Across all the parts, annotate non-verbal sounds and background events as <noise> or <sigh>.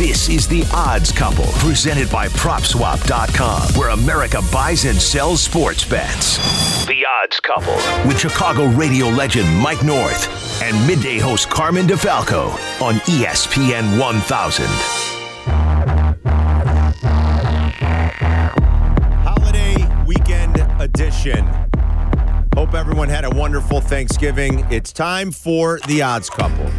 This is The Odds Couple, presented by PropSwap.com, where America buys and sells sports bets. The Odds Couple, with Chicago radio legend Mike North and midday host Carmen DeFalco on ESPN 1000. Holiday weekend edition. Hope everyone had a wonderful Thanksgiving. It's time for the odds couple.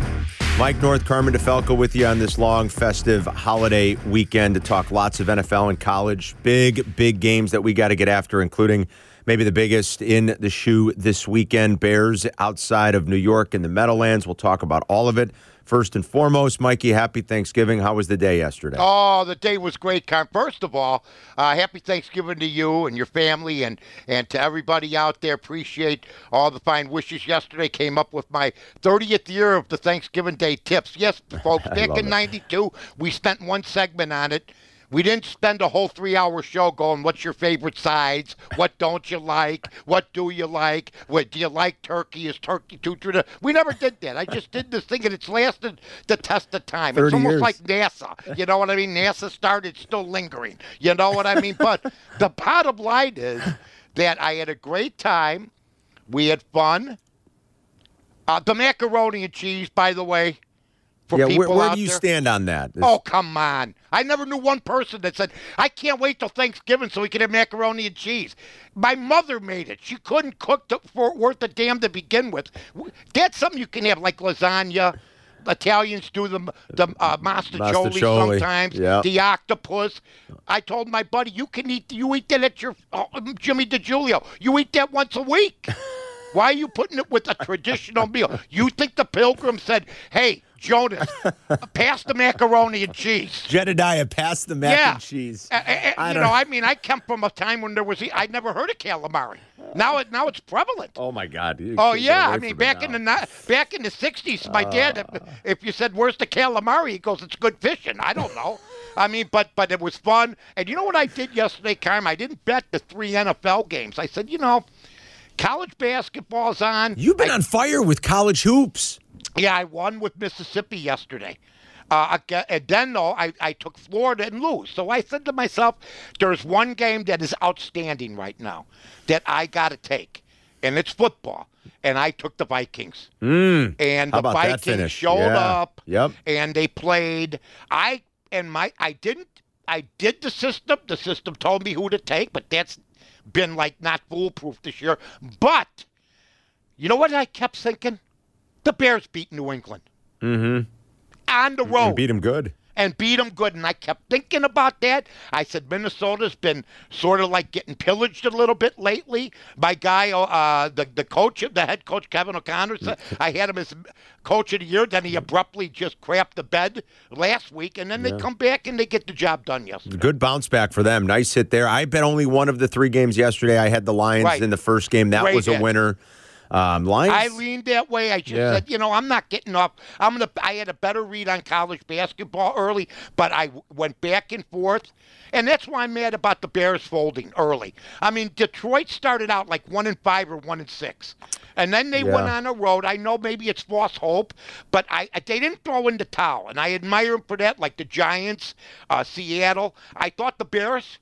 Mike North, Carmen DeFalco with you on this long, festive holiday weekend to talk lots of NFL and college. Big, big games that we got to get after, including maybe the biggest in the shoe this weekend Bears outside of New York in the Meadowlands. We'll talk about all of it. First and foremost, Mikey, happy Thanksgiving. How was the day yesterday? Oh, the day was great, Con. First of all, uh, happy Thanksgiving to you and your family and, and to everybody out there. Appreciate all the fine wishes. Yesterday came up with my 30th year of the Thanksgiving Day tips. Yes, <laughs> folks, back in it. 92, we spent one segment on it. We didn't spend a whole three hour show going, what's your favorite sides? What don't you like? What do you like? What do you like turkey? Is turkey too traditional? We never did that. I just did this thing and it's lasted the test of time. It's almost years. like NASA. You know what I mean? NASA started still lingering. You know what I mean? But the bottom line is that I had a great time. We had fun. Uh, the macaroni and cheese, by the way, for yeah, people where, where out do you there. stand on that? Oh, come on. I never knew one person that said, I can't wait till Thanksgiving so we can have macaroni and cheese. My mother made it. She couldn't cook the, for worth a damn to begin with. That's something you can have, like lasagna. Italians do the the uh, mostaccioli, sometimes. yeah. The octopus. I told my buddy, you can eat you eat that at your uh, Jimmy DiGiulio. You eat that once a week. <laughs> Why are you putting it with a traditional meal? You think the pilgrim said, "Hey, Jonas, pass the macaroni and cheese"? Jedediah passed the mac yeah, and cheese. Uh, uh, you don't- know, I mean, I come from a time when there was I never heard of calamari. Now it now it's prevalent. Oh my God! You Oh yeah, I mean back in the back in the '60s, my dad, if, if you said where's the calamari, he goes, it's good fishing. I don't know. I mean, but but it was fun. And you know what I did yesterday, Carm? I didn't bet the three NFL games. I said, you know, college basketball's on. You've been I- on fire with college hoops. yeah, I won with Mississippi yesterday. Uh, and then, though, I, I took Florida and lose. So I said to myself, there's one game that is outstanding right now that I got to take, and it's football. And I took the Vikings. And the Vikings showed Yeah. up. Yep. And they played. I and my I didn't. I did the system. The system told me who to take, but that's been like not foolproof this year. But you know what I kept thinking? The Bears beat New England. Mm-hmm. On the road And beat them good. And beat them good. And I kept thinking about that. I said Minnesota's been sort of like getting pillaged a little bit lately. My guy, uh, the the coach, the head coach Kevin O'Connell, said <laughs> I had him as coach of the year. Then he abruptly just crapped the bed last week, and then they come back and they get the job done yesterday. Good bounce back for them. Nice hit there. I bet only one of the three games yesterday. I had the Lions Right. in the first game. That Great was a hit. winner. Um, Lions. I leaned that way. I just Yeah. said, you know, I'm not getting off. I'm gonna. I had a better read on college basketball early, but I went back and forth, and that's why I'm mad about the Bears folding early. I mean, Detroit started out like one and five or one and six, and then they went on a road. I know maybe it's false hope, but I they didn't throw in the towel, and I admire them for that. Like the Giants, uh, Seattle. I thought the Bears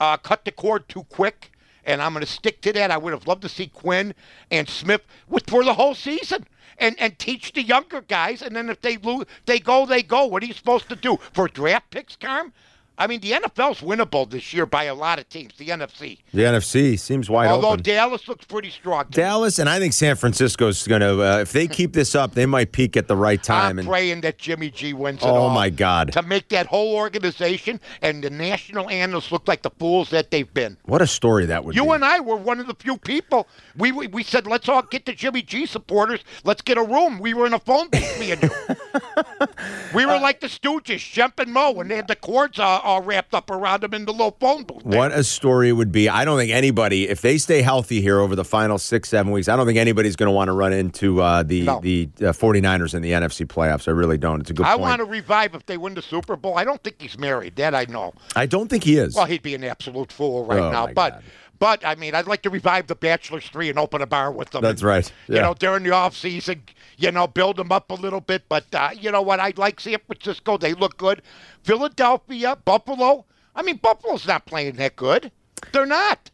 uh, cut the cord too quick, and I'm going to stick to that. I would have loved to see Quinn and Smith with for the whole season. And, and teach the younger guys, and then if they lose, they go, they go. What are you supposed to do for draft picks, Carm? I mean, the NFL's winnable this year by a lot of teams. The NFC, the NFC seems wide open. although open. Dallas looks pretty strong. Dallas and I think San Francisco's going to. Uh, if they hmm. keep this up, they might peak at the right time. I'm and praying that Jimmy G wins it Oh, my God. To make that whole organization and the national analysts look like the fools that they've been. what a story that would You be. and I were one of the few people. We, we we said let's all get the Jimmy G supporters. Let's get a room. We were in a phone booth, me and you. <laughs> we were uh, like the Stooges, Shemp and Moe, when they had the cords all, all wrapped up around them in the little phone booth. there. What a story it would be. I don't think anybody, if they stay healthy here over the final six, seven weeks, I don't think anybody's going to want to run into uh, the, No. the uh, 49ers in the NFC playoffs. I really don't. It's a good I point. want to revive if they win the Super Bowl. I don't think he's married. That I know. I don't think he is. Well, he'd be an absolute fool right Oh, now. But God. But I mean, I'd like to revive the Bachelor's Three and open a bar with them. That's right. Yeah. You know, during the off season, you know, build them up a little bit. But uh, you know what? I'd like San Francisco. They look good. Philadelphia, Buffalo. I mean, Buffalo's not playing that good. They're not.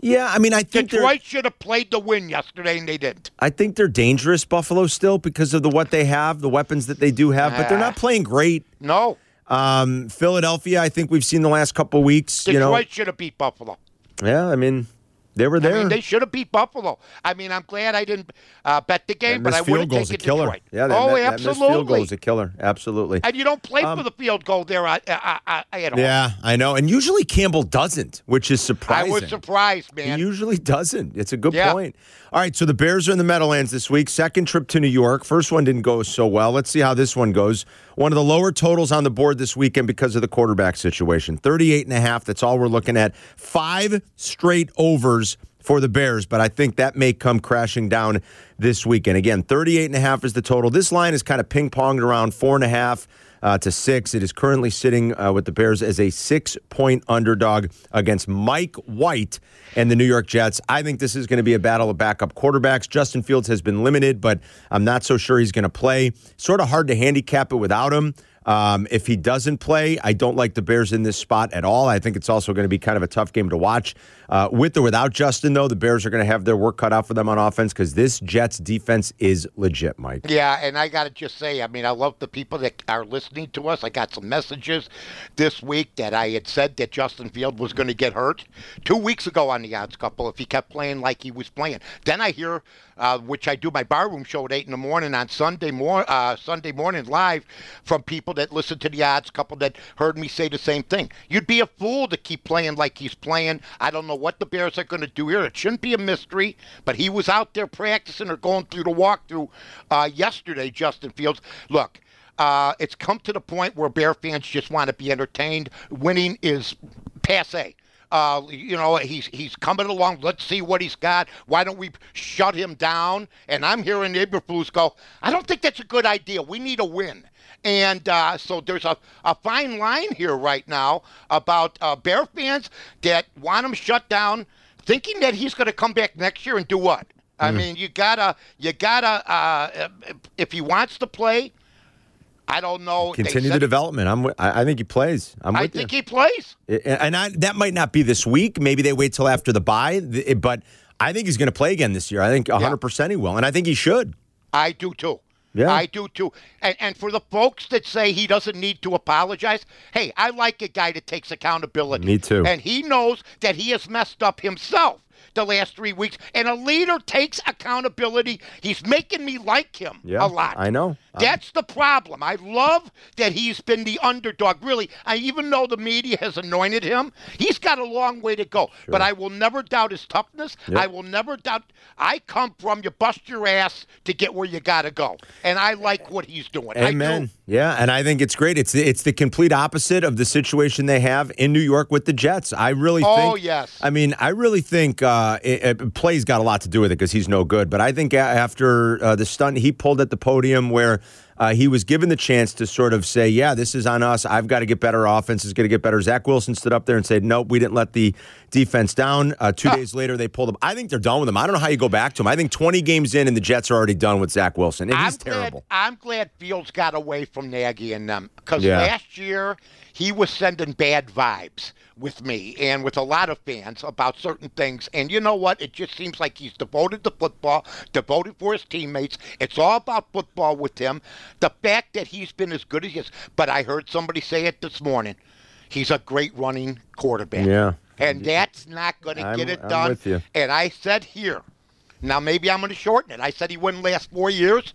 Yeah, I mean, I think Detroit should have played the win yesterday, and they didn't. I think they're dangerous, Buffalo, still because of the what they have, the weapons that they do have, but they're not playing great. No, Um, Philadelphia, I think we've seen the last couple weeks. Detroit You know, should have beat Buffalo. Yeah, I mean, they were there. I mean, they should have beat Buffalo. I mean, I'm glad I didn't uh, bet the game, that but I would field have goal's a killer. Detroit. Yeah, that, oh, that, that absolutely. missed field goal is a killer. Absolutely. and you don't play Um, for the field goal there uh, uh, uh, at all. Yeah, I know. And usually Campbell doesn't, which is surprising. I was surprised, man. He usually doesn't. It's a good Yeah. point. All right, so the Bears are in the Meadowlands this week. Second trip to New York. First one didn't go so well. Let's see how this one goes. One of the lower totals on the board this weekend because of the quarterback situation. 38 and a half. That's all we're looking at. Five straight overs for the Bears, but I think that may come crashing down this weekend. Again, 38 and a half is the total. This line is kind of ping-ponged around four and a half uh, to six. It is currently sitting uh, with the Bears as a six point underdog against Mike White and the New York Jets. I think this is going to be a battle of backup quarterbacks. Justin Fields has been limited, but I'm not so sure he's going to play. Sort of hard to handicap it without him. Um, if he doesn't play, I don't like the Bears in this spot at all. I think it's also going to be kind of a tough game to watch. Uh, with or without Justin, though, the Bears are going to have their work cut out for them on offense because this Jets defense is legit, Mike. Yeah, and I got to just say, I mean, I love the people that are listening to us. I got some messages this week that I had said that Justin Field was going to get hurt two weeks ago on the odds couple if he kept playing like he was playing. Then I hear, uh, which I do my barroom show at eight in the morning on Sunday mor- uh, Sunday morning live, from people that listened to the odds couple that heard me say the same thing. You'd be a fool to keep playing like he's playing. I don't know what the Bears are going to do here. It shouldn't be a mystery, but he was out there practicing or going through the walkthrough uh, yesterday. Justin Fields, look. Uh, it's come to the point where Bear fans just want to be entertained. Winning is passe. Uh, you know, he's he's coming along. Let's see what he's got. Why don't we shut him down? And I'm hearing Eberflus go, I don't think that's a good idea. We need a win. And uh, so there's a, a fine line here right now about uh, Bear fans that want him shut down, thinking that he's going to come back next year and do what? I mean, you gotta, you gotta, uh, if he wants to play, I don't know. Continue the development. I'm. I I think he plays. I'm I think you. he plays. and I, that might not be this week. Maybe they wait till after the bye. But I think he's going to play again this year. I think 100 percent he will, and I think he should. I do too. Yeah. I do too. And, and for the folks that say he doesn't need to apologize, hey, I like a guy that takes accountability. Me too. And he knows that he has messed up himself the last three weeks. And a leader takes accountability. He's making me like him Yeah, a lot. I know. That's the problem. I love that he's been the underdog. Really, I even though the media has anointed him, he's got a long way to go. But I will never doubt his toughness. Yep. I will never doubt. I come from you bust your ass to get where you got to go, and I like what he's doing. I do. Amen. Yeah, and I think it's great. It's it's the complete opposite of the situation they have in New York with the Jets. I really Oh, think. yes. I mean, I really think uh, it, it, play's got a lot to do with it because he's no good. But I think after uh, the stunt he pulled at the podium where. Uh, he was given the chance to sort of say, "Yeah, this is on us. I've got to get better. Offense is going to get better." Zach Wilson stood up there and said, "Nope, we didn't let the defense down." Uh, two days later, they pulled him. I think they're done with him. I don't know how you go back to him. I think 20 games in, and the Jets are already done with Zach Wilson. And he's I'm terrible. Glad, I'm glad Fields got away from Nagy and them because Yeah. last year he was sending bad vibes with me and with a lot of fans about certain things. And you know what? It just seems like he's devoted to football, devoted for his teammates. It's all about football with him. The fact that he's been as good as he is, but I heard somebody say it this morning. He's a great running quarterback. Yeah. And that's not going to get it I'm done. with you. And I said here, now maybe I'm going to shorten it. I said he wouldn't last four years.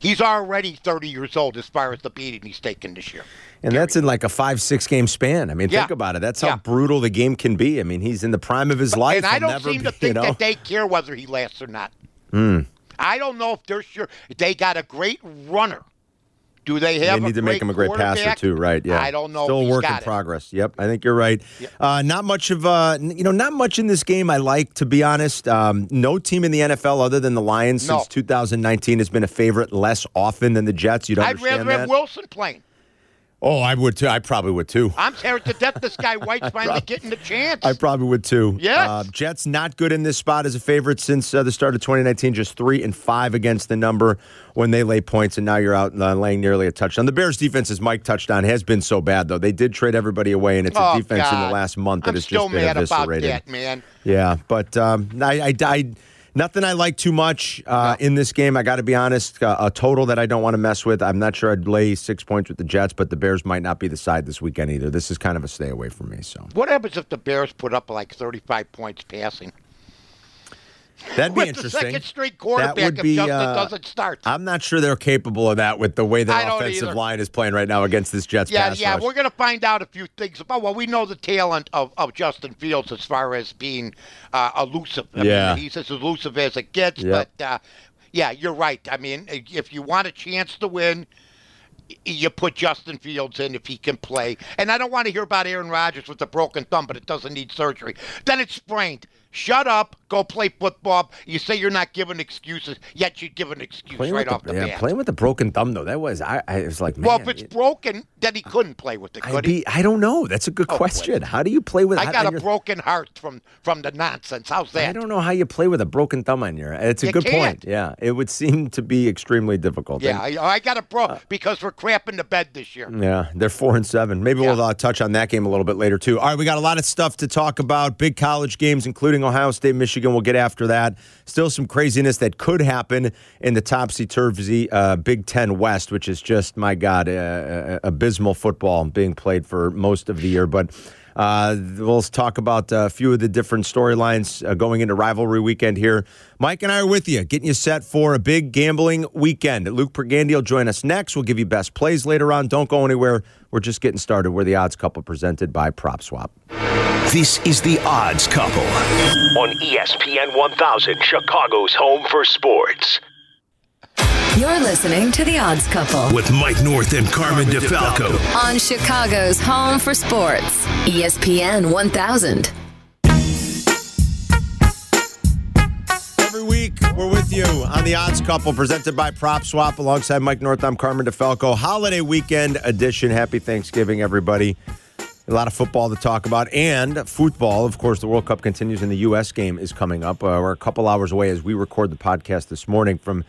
He's already 30 years old as far as the beating he's taken this year. And that's in like a five, six game span. I mean, Yeah. think about it. That's how Yeah. brutal the game can be. I mean, he's in the prime of his life. and I don't seem be, to think you know? That they care whether he lasts or not. Hmm. I don't know if they're sure. They got a great runner. Do they have? They need to make him a great passer too, right? Yeah, I don't know. Still a work in it. progress. Yep, I think you're right. Uh, not much of uh, you know, not much in this game. I like to be honest. Um, no team in the NFL other than the Lions No. since 2019 has been a favorite less often than the Jets. You'd I'd rather that. have Wilson playing. Oh, I would too. I probably would too. I'm scared to death this guy <laughs> White's finally getting the chance. I probably would too. Yeah. Uh, Jets not good in this spot as a favorite since uh, the start of 2019. Just three and five against the number when they lay points, and now you're out uh, laying nearly a touchdown. The Bears' defense, as Mike touched on, has been so bad though. They did trade everybody away, and it's oh, a defense God. in the last month that I'm has just been mad eviscerated. about that, man. Yeah, but um, I, I, I, nothing I like too much uh, in this game. I got to be honest. Uh, a total that I don't want to mess with. I'm not sure I'd lay six points with the Jets, but the Bears might not be the side this weekend either. This is kind of a stay away from me. So What happens if the Bears put up like 35 points passing? That'd be With interesting. the second straight quarterback That would if be, Justin uh, doesn't start. I'm not sure they're capable of that with the way their offensive either. line is playing right now against this Jets yeah, yeah, rush. we're going to find out a few things about. Well, we know the talent of, of Justin Fields as far as being uh, elusive. I Yeah. mean, he's as elusive as it gets. Yep. But uh, yeah, you're right. I mean, if you want a chance to win, you put Justin Fields in if he can play. And I don't want to hear about Aaron Rodgers with a broken thumb, but it doesn't need surgery. Then it's sprained. Shut up. Go play football. You say you're not giving excuses, yet you give an excuse Playing right off the, the yeah, bat. playing with a broken thumb though. That was I. I was like, man, well, if it's it- broken, then he couldn't play with it, could be, I don't know. That's a good Oh, question. How do you play with? I got a your- broken heart from from the nonsense. How's that? I don't know how you play with a broken thumb on your. It's a You good can't. point. Yeah, it would seem to be extremely difficult. Yeah, And- I, I got a bro Uh, because we're crapping the bed this year. yeah, they're four and seven. Maybe we'll uh, touch on that game a little bit later too. All right, we got a lot of stuff to talk about. Big college games, including Ohio State, Michigan. We'll get after that. Still some craziness that could happen in the topsy turvy uh, Big Ten West, which is just my God, uh, uh, abysmal football being played for most of the year. But uh, we'll talk about a few of the different storylines uh, going into rivalry weekend here. Mike and I are with you, getting you set for a big gambling weekend. Luke Pergandy will join us next. We'll give you best plays later on. Don't go anywhere. We're just getting started. We're the odds couple presented by Prop Swap. This is the Odds Couple on ESPN 1000, Chicago's home for sports. You're listening to The Odds Couple With Mike North and Carmen DeFalco. on Chicago's home for sports. ESPN 1000. Every week, we're with you on the Odds Couple, presented by Prop Swap, alongside Mike North. I'm Carmen DeFalco. Holiday weekend edition. Happy Thanksgiving, everybody. A lot of football to talk about, and football. Of course, the World Cup continues, and the U.S. game is coming up. Uh, we're a couple hours away as we record the podcast this morning from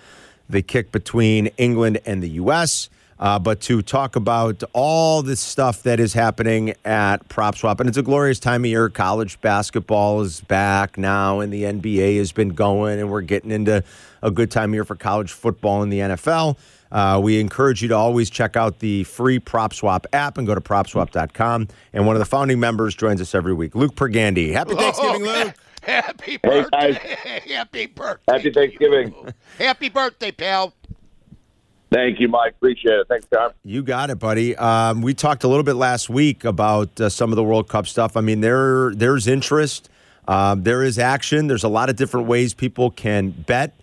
the kick between England and the U.S. Uh, but to talk about all this stuff that is happening at Prop Swap, and it's a glorious time of year. College basketball is back now, and the NBA has been going, and we're getting into a good time of year for college football and the NFL. Uh, we encourage you to always check out the free Prop Swap app and go to propswap.com. And one of the founding members joins us every week, Luke Pergandy. Happy Thanksgiving, Oh, Luke. <laughs> Happy Hey, birthday. <laughs> Happy birthday. Happy Thanksgiving. Happy birthday, pal. Thank you, Mike. Appreciate it. Thanks, Tom. You got it, buddy. Um, we talked a little bit last week about uh, some of the World Cup stuff. I mean, there there's interest, um, there is action. There's a lot of different ways people can bet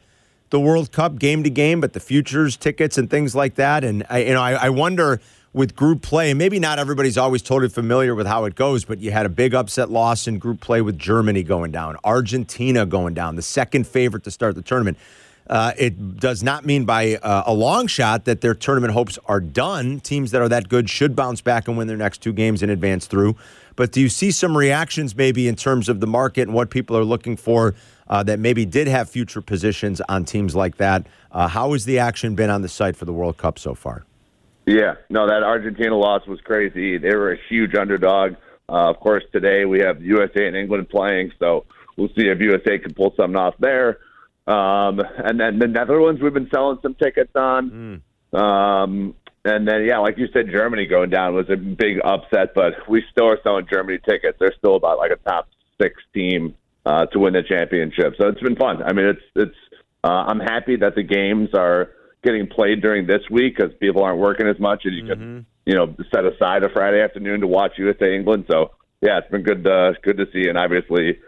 the World Cup game to game, but the futures tickets and things like that. And I, you know, I, I wonder with group play. Maybe not everybody's always totally familiar with how it goes, but you had a big upset loss in group play with Germany going down, Argentina going down, the second favorite to start the tournament. Uh, it does not mean by uh, a long shot that their tournament hopes are done. Teams that are that good should bounce back and win their next two games and advance through. But do you see some reactions maybe in terms of the market and what people are looking for uh, that maybe did have future positions on teams like that? Uh, how has the action been on the site for the World Cup so far? Yeah, no, that Argentina loss was crazy. They were a huge underdog. Uh, of course, today we have USA and England playing, so we'll see if USA can pull something off there. Um, and then the Netherlands, we've been selling some tickets on. Um, and then, yeah, like you said, Germany going down was a big upset, but we still are selling Germany tickets. They're still about like a top six team uh, to win the championship. So it's been fun. I mean, it's it's. Uh, I'm happy that the games are getting played during this week because people aren't working as much, and you can you know set aside a Friday afternoon to watch USA England. So yeah, it's been good uh, good to see, and obviously.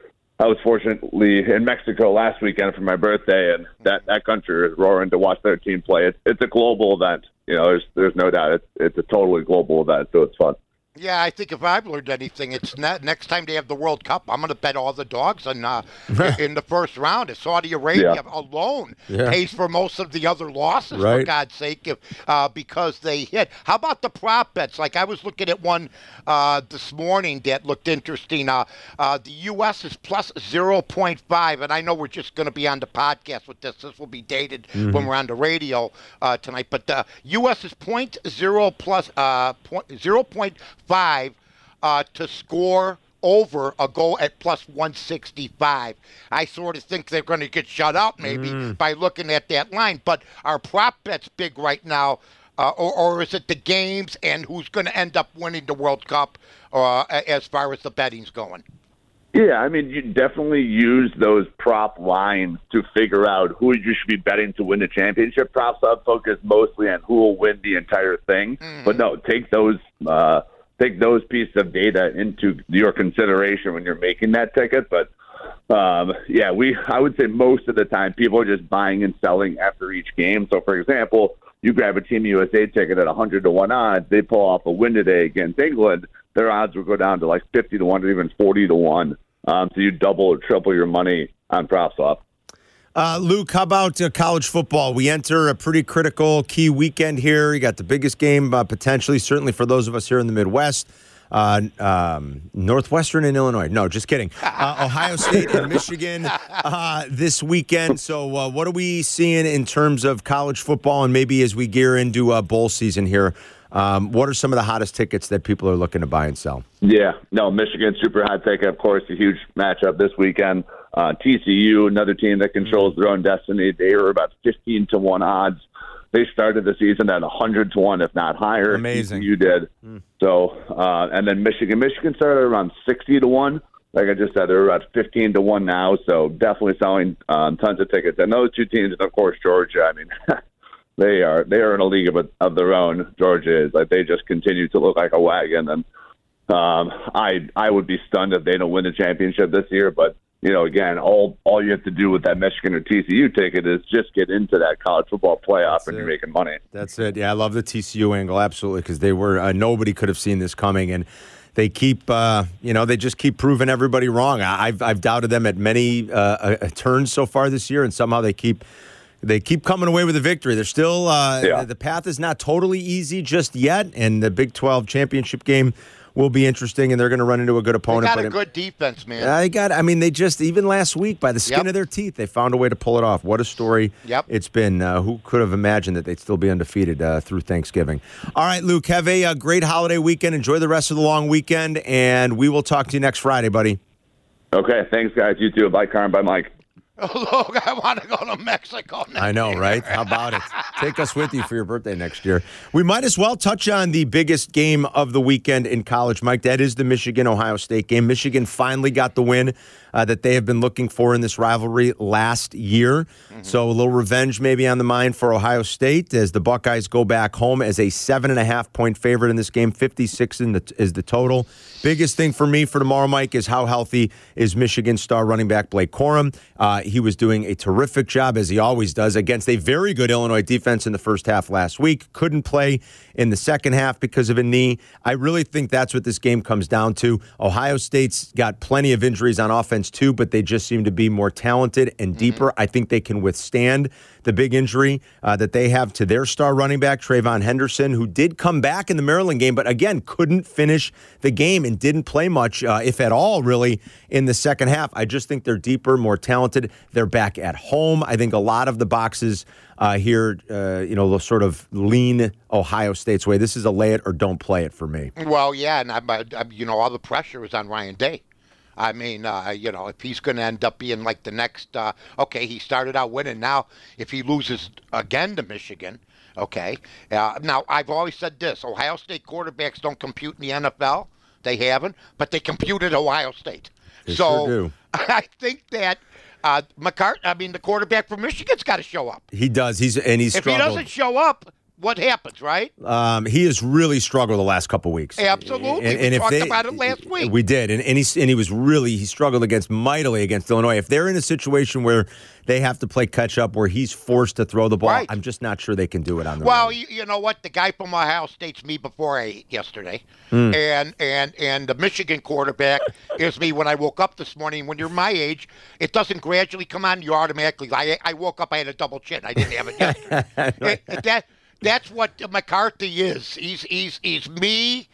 I was fortunately in Mexico last weekend for my birthday, and that that country is roaring to watch their team play. It's it's a global event. You know, there's there's no doubt it's it's a totally global event, so it's fun. Yeah, I think if I've learned anything, it's ne- next time they have the World Cup, I'm going to bet all the dogs on, uh, <laughs> in the first round. If Saudi Arabia Yeah. alone Yeah. pays for most of the other losses, for God's sake, if, uh, because they hit. How about the prop bets? Like I was looking at one uh, this morning that looked interesting. Uh, uh, the U.S. is plus 0.5, and I know we're just going to be on the podcast with this. This will be dated when we're on the radio uh, tonight. But the U.S. is point zero plus uh, point zero point five uh, to score over a goal at plus 165. I sort of think they're going to get shut out maybe by looking at that line. But our prop bet's big right now. Uh, or, or is it the games and who's going to end up winning the World Cup uh, as far as the betting's going? Yeah, I mean, you definitely use those prop lines to figure out who you should be betting to win the championship. Props up focused mostly on who will win the entire thing, but no, take those uh, take those pieces of data into your consideration when you're making that ticket. But um, yeah, we I would say most of the time people are just buying and selling after each game. So, for example, you grab a Team USA ticket at 100 to one odds, they pull off a win today against England. Their odds will go down to like 50 to one or even 40 to one. Um, so you double or triple your money on prop swap. Uh, Luke, how about uh, college football? We enter a pretty critical key weekend here. You got the biggest game uh, potentially, certainly for those of us here in the Midwest. Uh, um, Northwestern and Illinois. No, just kidding. <laughs> Uh, Ohio State and Michigan uh, this weekend. So, uh, what are we seeing in terms of college football, and maybe as we gear into uh, bowl season here? Um, what are some of the hottest tickets that people are looking to buy and sell? Yeah, no, Michigan super hot take. Of course, a huge matchup this weekend. Uh, TCU, another team that controls their own destiny. They were about fifteen to one odds. They started the season at hundred to one, if not higher. Amazing. You did. So, uh, and then Michigan. Michigan started around sixty to one. Like I just said, they're about fifteen to one now. So definitely selling um, tons of tickets. And those two teams, and of course Georgia. I mean. <laughs> They are they are in a league of, of their own. Georgia is like they just continue to look like a wagon, and um, I I would be stunned if they don't win the championship this year. But you know, again, all all you have to do with that Michigan or TCU ticket is just get into that college football playoff, and it. you're making money. That's it. Yeah, I love the TCU angle absolutely because they were uh, nobody could have seen this coming, and they keep uh, you know they just keep proving everybody wrong. I- I've I've doubted them at many uh, uh, turns so far this year, and somehow they keep. They keep coming away with a victory. They're still uh, Yeah. the path is not totally easy just yet, and the Big Twelve championship game will be interesting, and they're going to run into a good They opponent. got but a good defense, man. I got. I mean, they just even last week by the skin Yep. of their teeth, they found a way to pull it off. What a story! Yep. it's been. Uh, who could have imagined that they'd still be undefeated uh, through Thanksgiving? All right, Luke, have a, uh great holiday weekend. Enjoy the rest of the long weekend, and we will talk to you next Friday, buddy. Okay, thanks guys. You too. Bye, Karen. Bye, Mike. <laughs> Look, I want to go to Mexico. I know, right? How about it? Take us with you for your birthday next year. We might as well touch on the biggest game of the weekend in college, Mike. That is the Michigan Ohio State game. Michigan finally got the win uh, that they have been looking for in this rivalry last year. So a little revenge maybe on the mind for Ohio State as the Buckeyes go back home as a seven and a half point favorite in this game. 56 the, is the total. Biggest thing for me for tomorrow, Mike, is how healthy is Michigan star running back Blake Corum. Uh, he was doing a terrific job, as he always does, against a very good Illinois defense in the first half last week. Couldn't play in the second half because of a knee. I really think that's what this game comes down to. Ohio State's got plenty of injuries on offense, too, but they just seem to be more talented and deeper. I think they can withstand the big injury uh, that they have to their star running back, TreVeyon Henderson, who did come back in the Maryland game, but again, couldn't finish the game and didn't play much, uh, if at all, really, in the second half. I just think they're deeper, more talented. They're back at home. I think a lot of the boxes uh, here, uh, you know, sort of lean Ohio State's way. This is a lay it or don't play it for me. Well, yeah, and I'm, uh, I'm, you know, all the pressure is on Ryan Day. I mean, uh, you know, if he's going to end up being like the next, uh, okay, he started out winning. Now, if he loses again to Michigan, okay. Uh, now, I've always said this: Ohio State quarterbacks don't compute in the NFL. They haven't, but they compute at Ohio State. They so sure. <laughs> I think that uh, McCart, I mean, the quarterback from Michigan's got to show up. He does. He's and he's If he doesn't show up, what happens, right? Um, he has really struggled the last couple weeks. Absolutely. We talked about it last week. We did, and and he and he was really he struggled against mightily against Illinois. If they're in a situation where they have to play catch up, where he's forced to throw the ball, Right. I'm just not sure they can do it on the Well, road. you, you know what? The guy from Ohio State's me before I ate yesterday, Hmm. and and and the Michigan quarterback <laughs> is me when I woke up this morning. When you're my age, it doesn't gradually come on you automatically. I I woke up, I had a double chin. I didn't have it <laughs> yesterday. It- it- that that's what McCarthy is. He's he's he's me.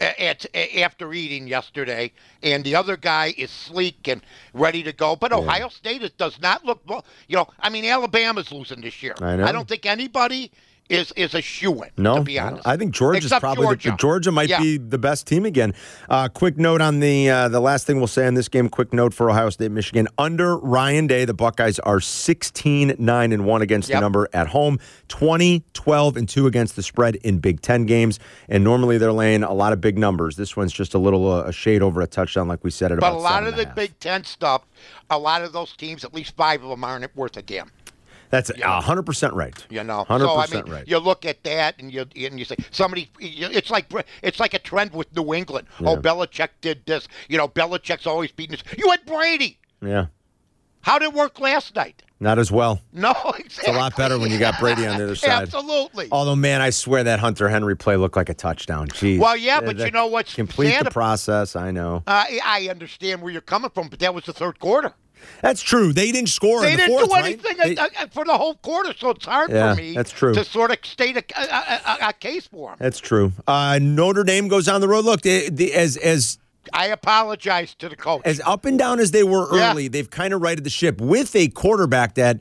Uh, a- At, after eating yesterday, and the other guy is sleek and ready to go. But Ohio State does not look. well. You know, I mean, Alabama's losing this year. I. I don't think anybody is is a shoe in. No, to be honest. I think Georgia is Except probably Georgia. The, Georgia might Yeah. be the best team again. Uh, quick note on the uh, the last thing we'll say on this game. Quick note for Ohio State, Michigan. Under Ryan Day, the Buckeyes are 16 9 and 1 against the number at home, 20 12 and 2 against the spread in Big 10 games. And normally they're laying a lot of big numbers. This one's just a little uh, a shade over a touchdown, like we said at But a lot of the half. Big Ten stuff, a lot of those teams, at least five of them, aren't worth a damn. That's a 100% right. You know, 100% so I mean, right. you look at that and you and you say somebody. It's like it's like a trend with New England. Oh, Belichick did this. You know, Belichick's always beating this. You had Brady. yeah. How did it work last night? Not as well. No, exactly. It's a lot better when you got Brady on the other side. Absolutely. Although, man, I swear that Hunter Henry play looked like a touchdown. Jeez. Well, yeah, but That- you know what? Complete sad the process. I know. Uh, I understand where you're coming from, but that was the third quarter. That's true. They didn't score They in the didn't fourth, do right? anything They- uh, uh, for the whole quarter, so it's hard Yeah, for me that's true. to sort of state a, a, a, a case for them. that's true. Uh, Notre Dame goes on the road. Look, they, they, as as I apologize to the coach. as up and down as they were Yeah. early, they've kind of righted the ship with a quarterback that.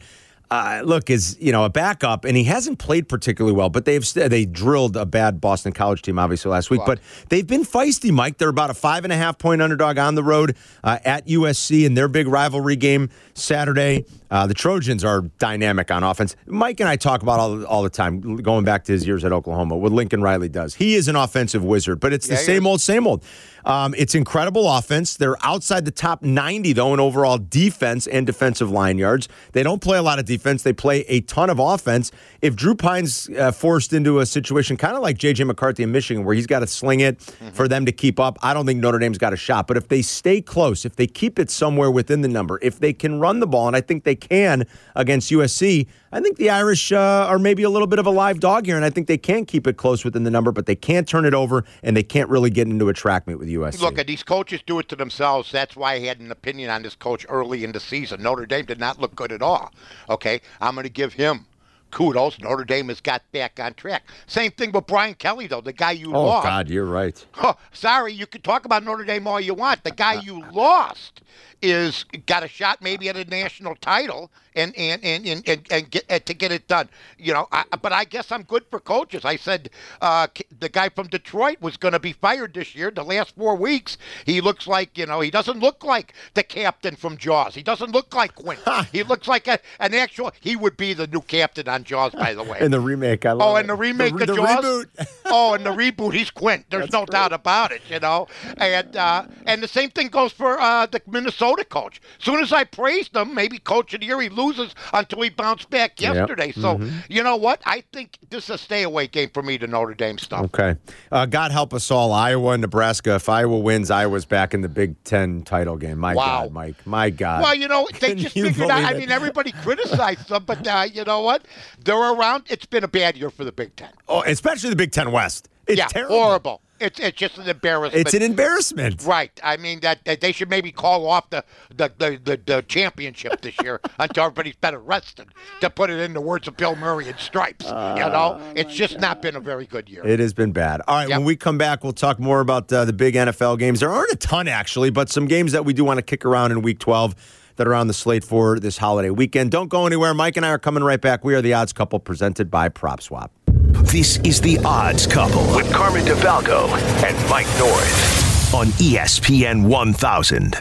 Uh, look, is you know a backup, and he hasn't played particularly well. But they've st- they drilled a bad Boston College team, obviously last week. But they've been feisty, Mike. They're about a five and a half point underdog on the road uh, at USC in their big rivalry game Saturday. Uh, the Trojans are dynamic on offense. Mike and I talk about all all the time, going back to his years at Oklahoma. What Lincoln Riley does, he is an offensive wizard. But it's the Yeah, he same is. old, same old. Um, it's incredible offense. They're outside the top 90, though, in overall defense and defensive line yards. They don't play a lot of defense. They play a ton of offense. If Drew Pyne's uh, forced into a situation kind of like J.J. McCarthy in Michigan, where he's got to sling it for them to keep up, I don't think Notre Dame's got a shot. But if they stay close, if they keep it somewhere within the number, if they can run the ball, and I think they can against USC, I think the Irish uh, are maybe a little bit of a live dog here, and I think they can keep it close within the number, but they can't turn it over, and they can't really get into a track meet with USC. Look, these coaches do it to themselves. That's why I had an opinion on this coach early in the season. Notre Dame did not look good at all. Okay, I'm going to give him kudos. Notre Dame has got back on track. Same thing with Brian Kelly, though, the guy you oh lost. Oh, God, you're right. Huh, sorry, you can talk about Notre Dame all you want. The guy you <laughs> lost is got a shot maybe at a national title and and and and, and, and get uh, to get it done. You know, I, but I guess I'm good for coaches. I said uh, the guy from Detroit was going to be fired this year. The last four weeks, he looks like you know he doesn't look like the captain from Jaws. He doesn't look like Quint. <laughs> he looks like a, an actual. He would be the new captain on Jaws, by the way. <laughs> In the remake, I love Oh, and the remake the, of the Jaws. reboot. <laughs> oh, and the reboot, he's Quint. There's no doubt about it, you know. And uh, and the same thing goes for uh, the Minnesota coach. Soon as I praised him, maybe coach of the year, he loses until he bounced back Yep. yesterday. So you know what? I think this is a stay away game for me. The Notre Dame stuff. Okay. Uh, God help us all. Iowa and Nebraska. If Iowa wins, Iowa's back in the Big Ten title game. My Wow. God, Mike. My God. Well, you know, they <laughs> Can just figured out. believe I mean, everybody criticized them, but uh, you know what? They're around. It's been a bad year for the Big Ten. oh, especially the Big Ten West. It's yeah, terrible. horrible. It's it's just an embarrassment. It's an embarrassment. Right. I mean that, that they should maybe call off the the, the, the, the championship this year <laughs> until everybody's been arrested. To put it in the words of Bill Murray in Stripes, you know, it's just not been a very good year. It has been bad. All right, Yep. when we come back, we'll talk more about uh, the big NFL games. There aren't a ton, actually, but some games that we do want to kick around in week 12 that are on the slate for this holiday weekend. Don't go anywhere. Mike and I are coming right back. We are the odds couple presented by Prop Swap. This is the Odds Couple with Carmen DeFalco and Mike North on ESPN 1000.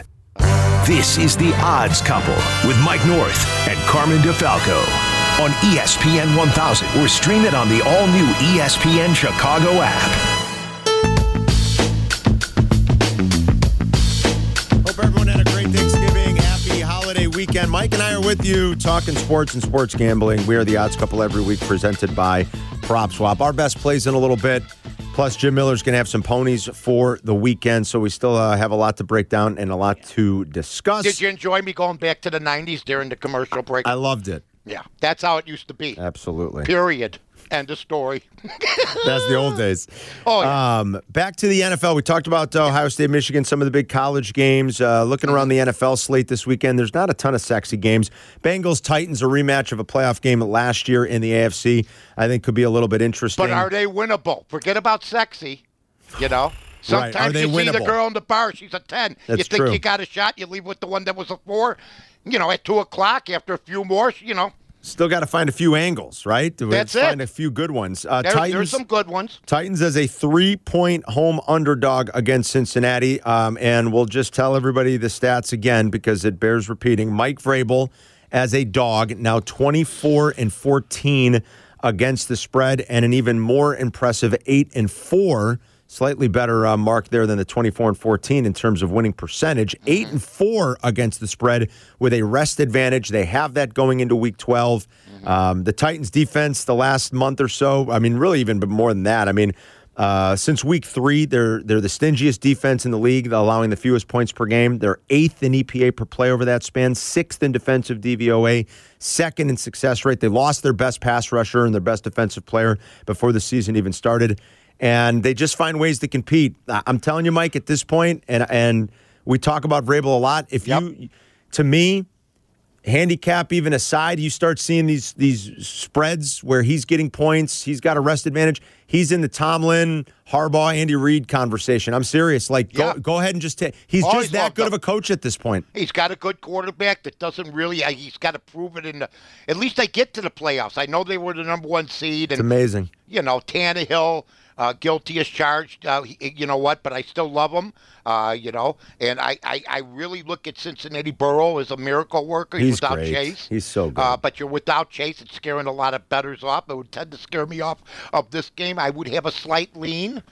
This is the Odds Couple with Mike North and Carmen DeFalco on ESPN 1000 or stream it on the all new ESPN Chicago app. Weekend. Mike and I are with you talking sports and sports gambling. We are the odds couple every week presented by Prop Swap. Our best plays in a little bit. Plus, Jim Miller's going to have some ponies for the weekend, so we still uh, have a lot to break down and a lot to discuss. Did you enjoy me going back to the 90s during the commercial break? I loved it. yeah, that's how it used to be. Absolutely. Period. End of story. <laughs> That's the old days. Oh, yeah. Um, back to the NFL. We talked about uh, Ohio State, Michigan, some of the big college games. Uh, looking around the NFL slate this weekend, there's not a ton of sexy games. Bengals Titans, a rematch of a playoff game last year in the AFC. I think could be a little bit interesting. But are they winnable? Forget about sexy. You know? Right. Sometimes they you see the girl in the bar, she's a 10. That's you think true. you got a shot, you leave with the one that was a 4. You know, at 2 o'clock, after a few more, you know, Still got to find a few angles, right? That's find it. a few good ones. Uh, there, Titans, there's some good ones. Titans as a three point home underdog against Cincinnati. Um, and we'll just tell everybody the stats again because it bears repeating. Mike Vrabel as a dog, now 24 and 14 against the spread, and an even more impressive 8 and 4. Slightly better uh, mark there than the 24 and 14 in terms of winning percentage. 8 and 4 against the spread with a rest advantage. They have that going into week 12. Um, the Titans defense, the last month or so, I mean, really even but more than that. I mean, uh, since week three, they're they're the stingiest defense in the league, allowing the fewest points per game. They're eighth in EPA per play over that span, sixth in defensive DVOA, second in success rate. They lost their best pass rusher and their best defensive player before the season even started, and they just find ways to compete. I'm telling you, Mike, at this point, and and we talk about Vrabel a lot. If Yep. you, to me, handicap even aside, you start seeing these these spreads where he's getting points, he's got a rest advantage. He's in the Tomlin, Harbaugh, Andy Reid conversation. I'm serious. Like, go Yeah. go ahead and just take. He's just that good him. of a coach at this point. He's got a good quarterback that doesn't really. Uh, he's got to prove it in the. At least they get to the playoffs. I know they were the number one seed, It's amazing. you know Tannehill, uh, guilty as charged. Uh, he, you know what? But I still love him. Uh, you know, and I, I, I really look at Cincinnati Burrow as a miracle worker. He's without great. Chase. He's so good. Uh, but you're without Chase. It's scaring a lot of betters off. It would tend to scare me off of this game. I would have a slight lean.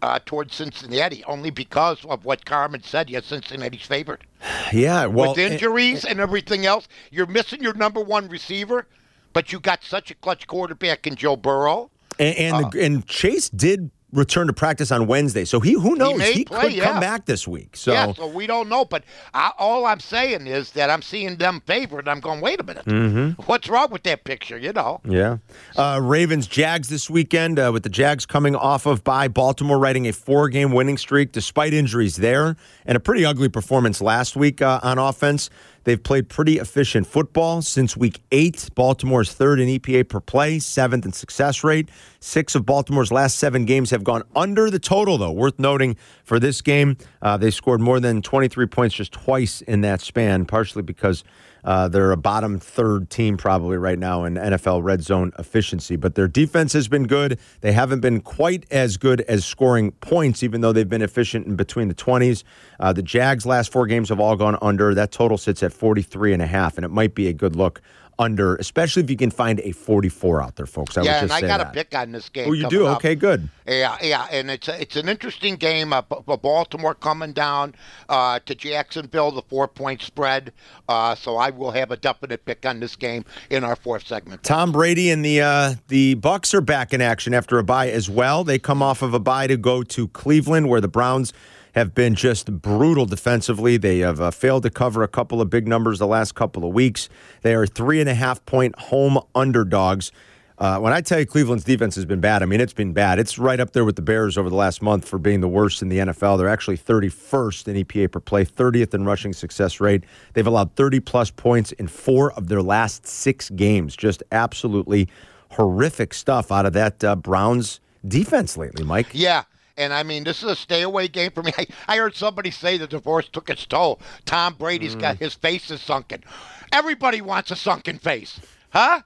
Uh, towards Cincinnati, only because of what Carmen said. Yes, Cincinnati's favored <sighs> Yeah. Well, with injuries and everything else. You're missing your number one receiver, but you got such a clutch quarterback in Joe Burrow. And and, the, and Chase did return to practice on Wednesday, so he who knows may he, play, could come back this week. So. yeah, so we don't know. But I, all I'm saying is that I'm seeing them favored. and I'm going, wait a minute. Mm-hmm. <laughs> What's wrong with that picture? You know. Yeah. Uh, Ravens Jags this weekend uh, with the Jags coming off of by Baltimore riding a four game winning streak despite injuries there and a pretty ugly performance last week uh, on offense. They've played pretty efficient football since week eight. Baltimore's third in EPA per play, seventh in success rate. Six of Baltimore's last seven games have gone under the total, though. Worth noting for this game, uh, they scored more than 23 points just twice in that span, partially because uh, they're a bottom third team probably right now in NFL red zone efficiency, but their defense has been good. They haven't been quite as good as scoring points, even though they've been efficient in between the 20s. Uh, the Jags' last four games have all gone under. That total sits at 43 and a half, and it might be a good look under, especially if you can find a 44 out there, folks. I yeah, and I got a pick on this game. Oh, you do? up. Okay, good. Yeah, yeah, and it's a, it's an interesting game. Uh, Baltimore coming down uh, to Jacksonville, the four point spread. Uh, so I will have a definite pick on this game in our fourth segment. Tom Brady and the uh, the Bucs are back in action after a bye as well. They come off of a bye to go to Cleveland, where the Browns have been just brutal defensively. They have uh, failed to cover a couple of big numbers the last couple of weeks. They are three and a half point home underdogs. Uh, when I tell you Cleveland's defense has been bad, I mean it's been bad. It's right up there with the Bears over the last month for being the worst in the NFL. They're actually 31st in EPA per play, 30th in rushing success rate. They've allowed 30 plus points in four of their last six games. Just absolutely horrific stuff out of that uh, Browns defense lately, Mike. Yeah. And I mean, this is a stay away game for me. <laughs> I, I heard somebody say the divorce took its toll. Tom Brady's got his face is sunken. Everybody wants a sunken face, huh?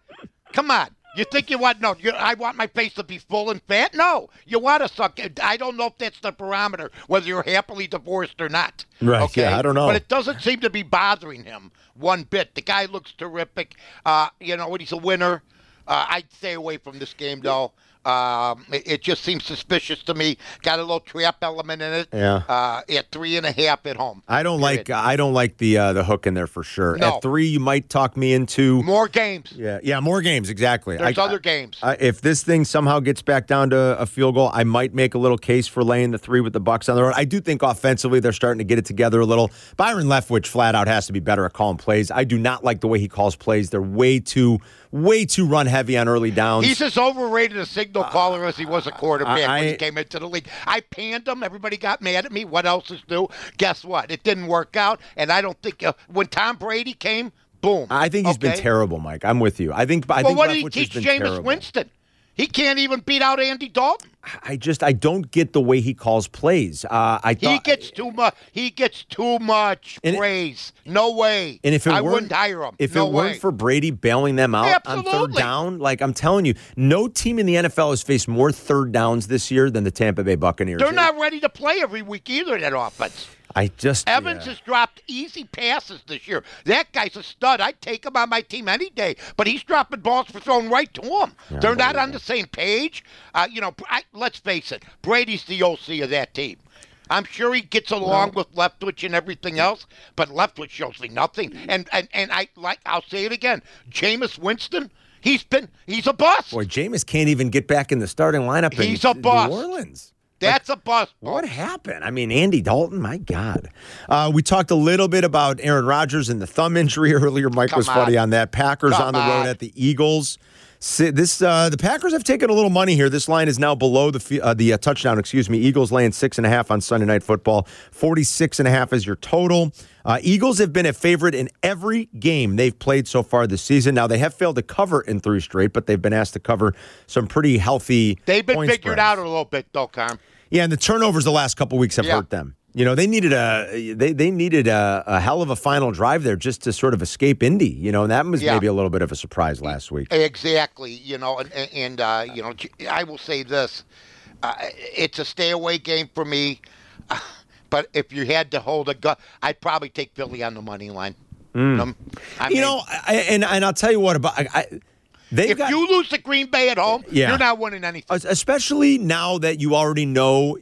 Come on. You think you want no? You, I want my face to be full and fat. No, you want a sunken. I don't know if that's the barometer whether you're happily divorced or not. Right, Okay. yeah, I don't know. But it doesn't seem to be bothering him one bit. The guy looks terrific. Uh, you know? He's a winner. Uh, I'd stay away from this game though. Um, it, it just seems suspicious to me. Got a little trap element in it. Yeah. Uh, at three and a half at home. I don't Period. like I don't like the uh, the hook in there for sure. No. At three, you might talk me into More games. yeah yeah more games exactly. There's I- other games. I, if this thing somehow gets back down to a field goal, I might make a little case for laying the three with the Bucs on the road. I do think offensively they're starting to get it together a little. Byron Leftwich flat out has to be better at calling plays. I do not like the way he calls plays. They're way too way too run heavy on early downs. He's as overrated a signal caller as he was a quarterback I- when he came into the league. I panned him. Everybody got mad at me. What else is new? Guess what? It didn't work out. And I don't think uh, when Tom Brady came, boom. I think he's been terrible, Mike. I'm with you. I think I Well, think what did he teach Jameis. Winston? He can't even beat out Andy Dalton. I just I don't get the way he calls plays. Uh, I He gets too much. He gets too much And it- praise. no way. And if it I wouldn't hire him. If no it way. weren't for Brady bailing them out on third down, like I'm telling you, no team in the NFL has faced more third downs this year than the Tampa Bay Buccaneers. they're not ready to play every week either. That offense. I just Evans yeah. has dropped easy passes this year. That guy's a stud. I'd take him on my team any day. But he's dropping balls for thrown right to him. They're not on the same page. Uh, you know, I, let's face it. Brady's the OC of that team. I'm sure he gets along with Leftwich and everything else, but Leftwich shows me nothing. And and and I like I'll say it again. Jameis Winston, he's been he's a bust. Boy, Jameis can't even get back in the starting lineup. He's in a bust. New Orleans. That's a bust. What happened? I mean, Andy Dalton, my God. Uh, we talked a little bit about Aaron Rodgers and the thumb injury <laughs> earlier. Mike Come was funny on. on that. Packers Come on the road on. at the Eagles. This uh, the Packers have taken a little money here. This line is now below the uh, the uh, touchdown. Excuse me. Eagles laying six and a half on Sunday Night Football. Forty six and a half is your total. Uh, Eagles have been a favorite in every game they've played so far this season. Now they have failed to cover in three straight, but they've been asked to cover some pretty healthy. They've been figured spreads. out a little bit though, Carm. Yeah, and the turnovers the last couple weeks have Yeah. hurt them. You know, they needed a they they needed a, a hell of a final drive there just to sort of escape Indy. You know, and that was Yeah. maybe a little bit of a surprise last week. Exactly. You know, and, and, uh, you know, I will say this: uh, it's a stay away game for me. <laughs> But if you had to hold a gun, I'd probably take Philly on the money line. Um, I Mm. You know, I, and and I'll tell you what about I, I if got you lose to Green Bay at home, Yeah. you're not winning anything. especially now that you already know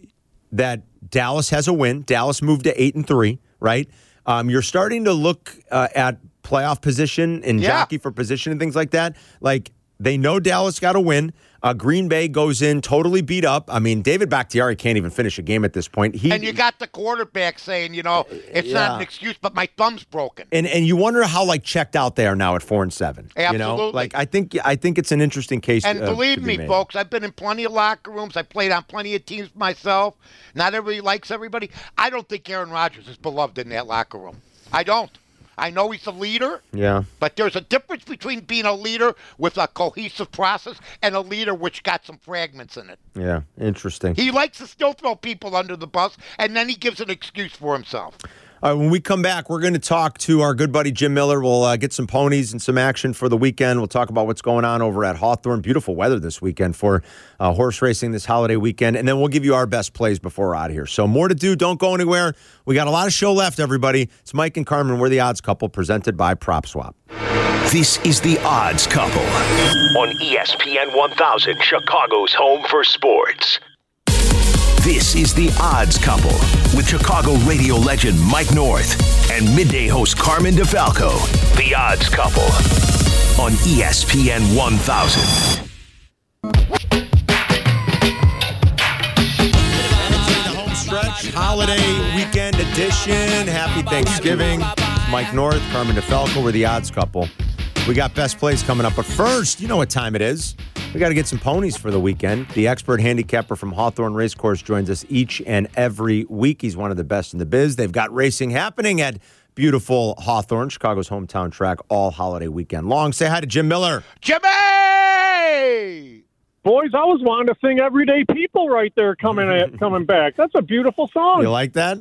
that Dallas has a win. Dallas moved to eight and three, right? Um, you're starting to look uh, at playoff position and Yeah. jockey for position and things like that. Like they know Dallas got a win. Uh, Green Bay goes in totally beat up. I mean, David Bakhtiari can't even finish a game at this point. He And you got the quarterback saying, you know, it's not an excuse, but my thumb's broken. and and you wonder how like checked out they are now at four and seven. You know, Absolutely. like I think I think it's an interesting case. And uh, believe to be me, made. folks, I've been in plenty of locker rooms. I played on plenty of teams myself. Not everybody likes everybody. I don't think Aaron Rodgers is beloved in that locker room. I don't. I know he's a leader, Yeah. but there's a difference between being a leader with a cohesive process and a leader which got some fragments in it. Yeah. Interesting. He likes to still throw people under the bus, and then he gives an excuse for himself. All right, when we come back, we're going to talk to our good buddy Jim Miller. We'll uh, get some ponies and some action for the weekend. We'll talk about what's going on over at Hawthorne. Beautiful weather this weekend for uh, horse racing this holiday weekend. And then we'll give you our best plays before we're out of here. So, more to do. Don't go anywhere. We got a lot of show left, everybody. It's Mike and Carmen. We're the odds couple presented by PropSwap. This is the Odds Couple on ESPN 1000, Chicago's home for sports. This is the Odds Couple with Chicago radio legend Mike North and midday host Carmen DeFalco. The Odds Couple on ESPN 1000. the home stretch holiday weekend edition. Happy Thanksgiving. Mike North, Carmen DeFalco. We're the odds couple. We got best plays coming up. But first, you know what time it is. We got to get some ponies for the weekend. The expert handicapper from Hawthorne Racecourse joins us each and every week. He's one of the best in the biz. They've got racing happening at beautiful Hawthorne, Chicago's hometown track, all holiday weekend long. Say hi to Jim Miller. Jimmy! Boys, I was wanting to sing "Everyday People" right there coming at, <laughs> coming back. That's a beautiful song. You like that?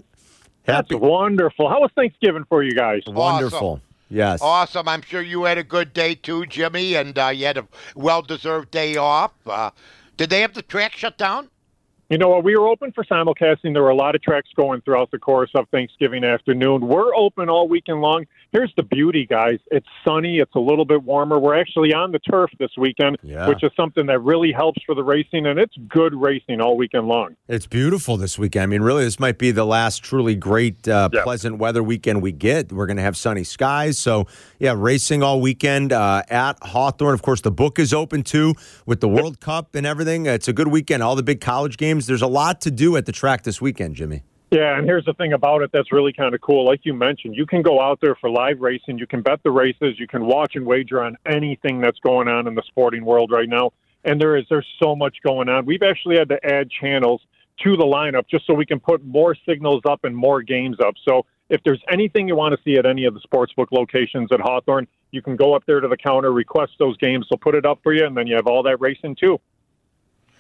That's wonderful. How was Thanksgiving for you guys? wonderful. Yes. Awesome. I'm sure you had a good day too, Jimmy, and uh, you had a well deserved day off. Uh, did they have the track shut down? You know what? We were open for simulcasting. There were a lot of tracks going throughout the course of Thanksgiving afternoon. We're open all weekend long. Here's the beauty, guys. It's sunny. It's a little bit warmer. We're actually on the turf this weekend, Yeah. which is something that really helps for the racing, and it's good racing all weekend long. It's beautiful this weekend. I mean, really, this might be the last truly great, uh, Yeah. pleasant weather weekend we get. We're going to have sunny skies. So, yeah, racing all weekend uh, at Hawthorne. Of course, the book is open too with the World Cup and everything. It's a good weekend. All the big college games. There's a lot to do at the track this weekend, Jimmy. Yeah, and here's the thing about it that's really kind of cool. Like you mentioned, you can go out there for live racing. You can bet the races. You can watch and wager on anything that's going on in the sporting world right now. And there is there's so much going on. We've actually had to add channels to the lineup just so we can put more signals up and more games up. So if there's anything you want to see at any of the sportsbook locations at Hawthorne, you can go up there to the counter, request those games. They'll put it up for you, and then you have all that racing too.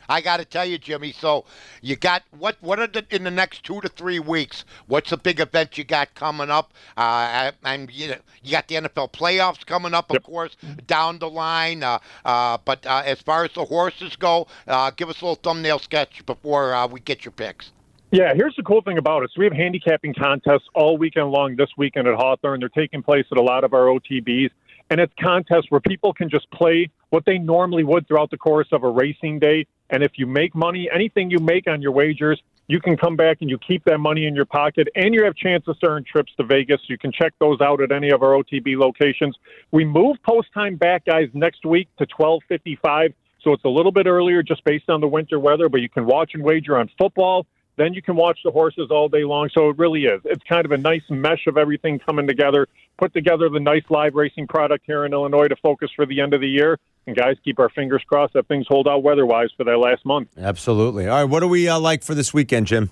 I got to tell you, Jimmy. So you got what? What are the in the next two to three weeks? What's the big event you got coming up? Uh, and you, know, you got the NFL playoffs coming up, of Yep. course, down the line. Uh, uh, but uh, as far as the horses go, uh, give us a little thumbnail sketch before uh, we get your picks. Yeah, here's the cool thing about it. So we have handicapping contests all weekend long this weekend at Hawthorne. They're taking place at a lot of our OTBs. And it's contests where people can just play what they normally would throughout the course of a racing day. And if you make money, anything you make on your wagers, you can come back and you keep that money in your pocket and you have chances to earn trips to Vegas. You can check those out at any of our OTB locations. We move post time back, guys, next week to 1255. So it's a little bit earlier just based on the winter weather, but you can watch and wager on football. Then you can watch the horses all day long. So it really is. It's kind of a nice mesh of everything coming together. Put together the nice live racing product here in Illinois to focus for the end of the year. And guys, keep our fingers crossed that things hold out weather wise for that last month. Absolutely. All right. What do we uh, like for this weekend, Jim?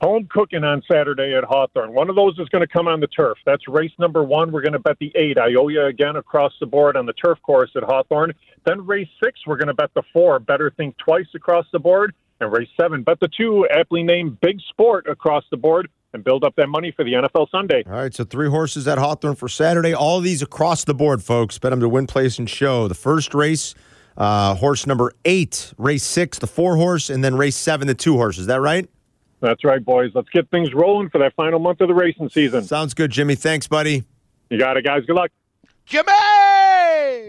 Home cooking on Saturday at Hawthorne. One of those is going to come on the turf. That's race number one. We're going to bet the eight. Ionia again across the board on the turf course at Hawthorne. Then race six, we're going to bet the four. Better think twice across the board. And race seven, bet the two, aptly named Big Sport across the board and build up that money for the NFL Sunday. All right, so three horses at Hawthorne for Saturday. All of these across the board, folks. Bet them to win, place, and show. The first race, uh, horse number eight, race six, the four horse, and then race seven, the two horse. Is that right? That's right, boys. Let's get things rolling for that final month of the racing season. Sounds good, Jimmy. Thanks, buddy. You got it, guys. Good luck. Jimmy!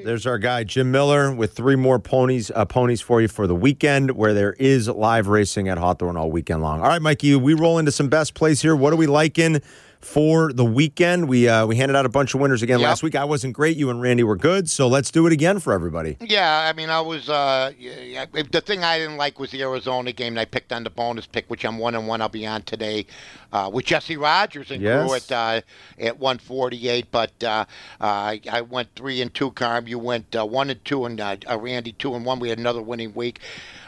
There's our guy Jim Miller with three more ponies uh, ponies for you for the weekend, where there is live racing at Hawthorne all weekend long. All right, Mikey, we roll into some best plays here. What are we liking for the weekend? We uh, we handed out a bunch of winners again Yep. last week. I wasn't great. You and Randy were good, so let's do it again for everybody. Yeah, I mean, I was. Uh, yeah, the thing I didn't like was the Arizona game. And I picked on the bonus pick, which I'm one and one. I'll be on today uh, with Jesse Rogers and Yes. crew at uh, at 148. But uh, uh, I, I went three and two. Carm, you went uh, one and two, and Randy two and one. We had another winning week.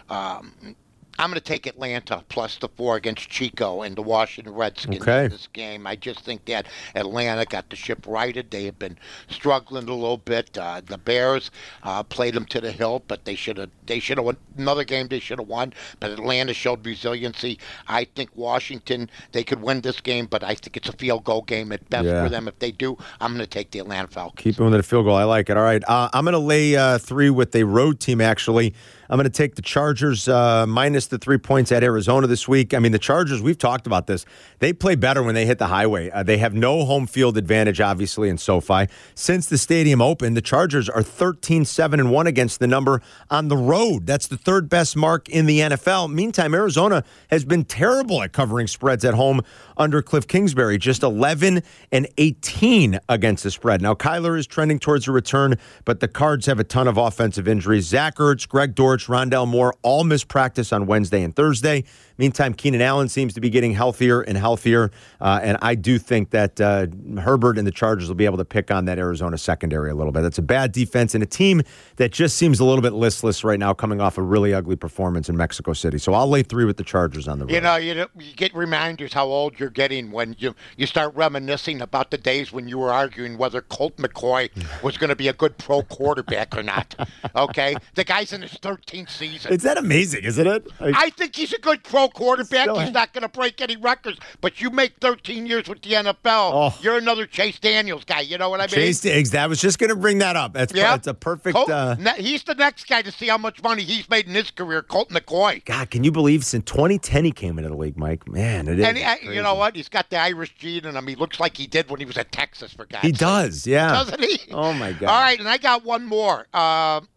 Um, I'm going to take Atlanta plus the four against Chico and the Washington Redskins Okay. in this game. I just think that Atlanta got the ship righted. They have been struggling a little bit. Uh, the Bears uh, played them to the hilt, but they should have. They should have won another game. They should have won. But Atlanta showed resiliency. I think Washington they could win this game, but I think it's a field goal game at best Yeah. for them. If they do, I'm going to take the Atlanta Falcons. Keep him with a field goal. I like it. All right. Uh, I'm going to lay uh, three with a road team, actually. I'm going to take the Chargers uh, minus the three points at Arizona this week. I mean, the Chargers, we've talked about this. They play better when they hit the highway. Uh, they have no home field advantage, obviously, in SoFi. Since the stadium opened, the Chargers are 13 7 and 1 against the number on the road. That's the third best mark in the NFL. Meantime, Arizona has been terrible at covering spreads at home under Cliff Kingsbury, just 11 and 18 against the spread. Now, Kyler is trending towards a return, but the Cards have a ton of offensive injuries. Zach Ertz, Greg Dortch, Rondale Moore all missed practice on Wednesday and Thursday. Meantime, Keenan Allen seems to be getting healthier and healthier, uh, and I do think that uh, Herbert and the Chargers will be able to pick on that Arizona secondary a little bit. That's a bad defense and a team that just seems a little bit listless right now, coming off a really ugly performance in Mexico City. So I'll lay three with the Chargers on the road. You know, you, you get reminders how old you're getting when you, you start reminiscing about the days when you were arguing whether Colt McCoy <laughs> was going to be a good pro quarterback or not. Okay? The guy's in his 13th 13th season. Is that amazing, isn't it? Like, I think he's a good pro quarterback. He's not going to break any records. But you make 13 years with the NFL, Oh. you're another Chase Daniels guy. You know what I mean? Chase Diggs, that was just going to bring that up. That's Yeah. it's a perfect. Colt- Uh, he's the next guy to see how much money he's made in his career. Colt McCoy. God, can you believe since 2010 he came into the league, Mike? Man, it is. And uh, you know what? He's got the Irish gene in him. He looks like he did when he was at Texas, for God's He sake. does, yeah. Doesn't he? Oh my God. All right, and I got one more. Um,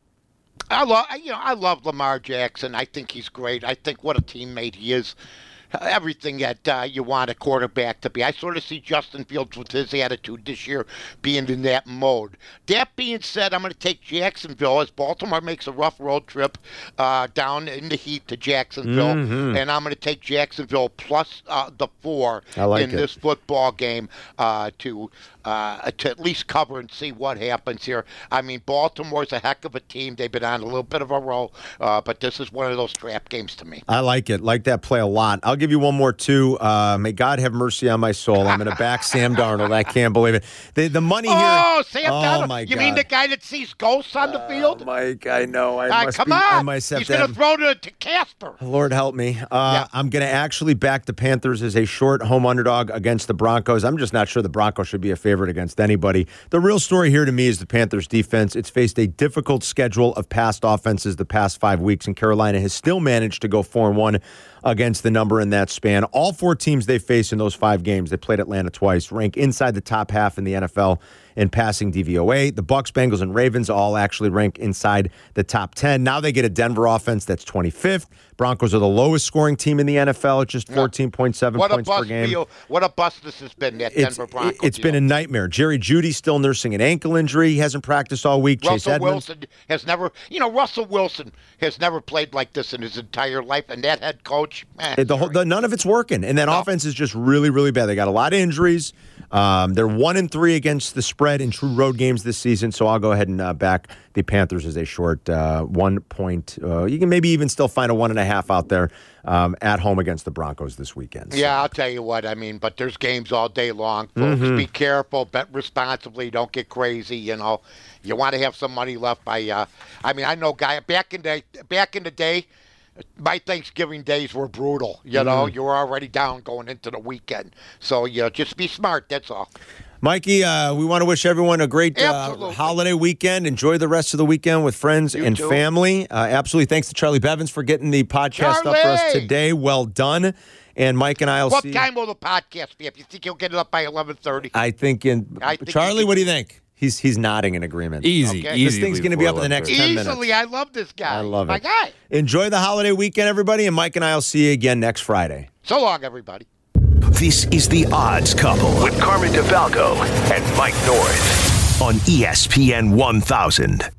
I love, you know, I love Lamar Jackson. I think he's great. I think what a teammate he is. Everything that uh, you want a quarterback to be. I sort of see Justin Fields with his attitude this year being in that mode. That being said, I'm going to take Jacksonville as Baltimore makes a rough road trip uh, down in the heat to Jacksonville, Mm-hmm. and I'm going to take Jacksonville plus uh, the four like in it. this football game uh, to uh, to at least cover and see what happens here. I mean, Baltimore's a heck of a team. They've been on a little bit of a roll, uh, but this is one of those trap games to me. I like it. Like that play a lot. I'll give you one more too. Uh, may God have mercy on my soul. I'm going to back <laughs> Sam Darnold. I can't believe it. The, the money here. Oh, Sam oh, Donald. my You God. mean the guy that sees ghosts on the field? Mike, I know. I Ah, must come be, I on. must He's going to throw to, to Casper. Lord help me. Uh, Yeah. I'm going to actually back the Panthers as a short home underdog against the Broncos. I'm just not sure the Broncos should be a favorite against anybody. The real story here to me is the Panthers defense. It's faced a difficult schedule of past offenses the past five weeks, and Carolina has still managed to go 4 and 1 against the number in that span. All four teams they face in those five games, they played Atlanta twice, rank inside the top half in the NFL in passing DVOA. The Bucs, Bengals, and Ravens all actually rank inside the top 10. Now they get a Denver offense that's 25th. Broncos are the lowest scoring team in the NFL at just 14.7 What a points per bust game. deal. What a bust this has been, that It's, Denver Broncos. it's been a nightmare. Jerry Jeudy's still nursing an ankle injury. He hasn't practiced all week. Chase Russell Edmonds. Wilson has never, you know, Russell Wilson has never played like this in his entire life, and that head coach, eh, The whole, the, none of it's working, and that offense is just really, really bad. They got a lot of injuries. Um, they're one and three against the spread in true road games this season. So I'll go ahead and uh, back the Panthers as a short uh, one point. Uh, you can maybe even still find a one and a half out there um, at home against the Broncos this weekend. So- Yeah, I'll tell you what. I mean, but there's games all day long. Folks, Mm-hmm. be careful, bet responsibly, don't get crazy. You know, you want to have some money left. By, uh, I mean, I know guy back in the back in the day. My Thanksgiving days were brutal. You know, you were already down going into the weekend. So, you know, just be smart. That's all. Mikey, uh, we want to wish everyone a great uh, holiday weekend. Enjoy the rest of the weekend with friends You and too. family. Uh, absolutely. Thanks to Charlie Bevins for getting the podcast up for us Charlie! today. Well done. And Mike and I will What see. What time will the podcast be? If you think you'll get it up by eleven thirty, I think in I think Charlie. you what do you think? He's he's nodding in agreement. Easy, Okay. easy. This thing's gonna be up in the next 10 minutes. easily. I love this guy. I love it. My it. guy. Enjoy the holiday weekend, everybody, and Mike and I will see you again next Friday. So long, everybody. This is The Odds Couple with Carmen DeFalco and Mike North on ESPN 1000.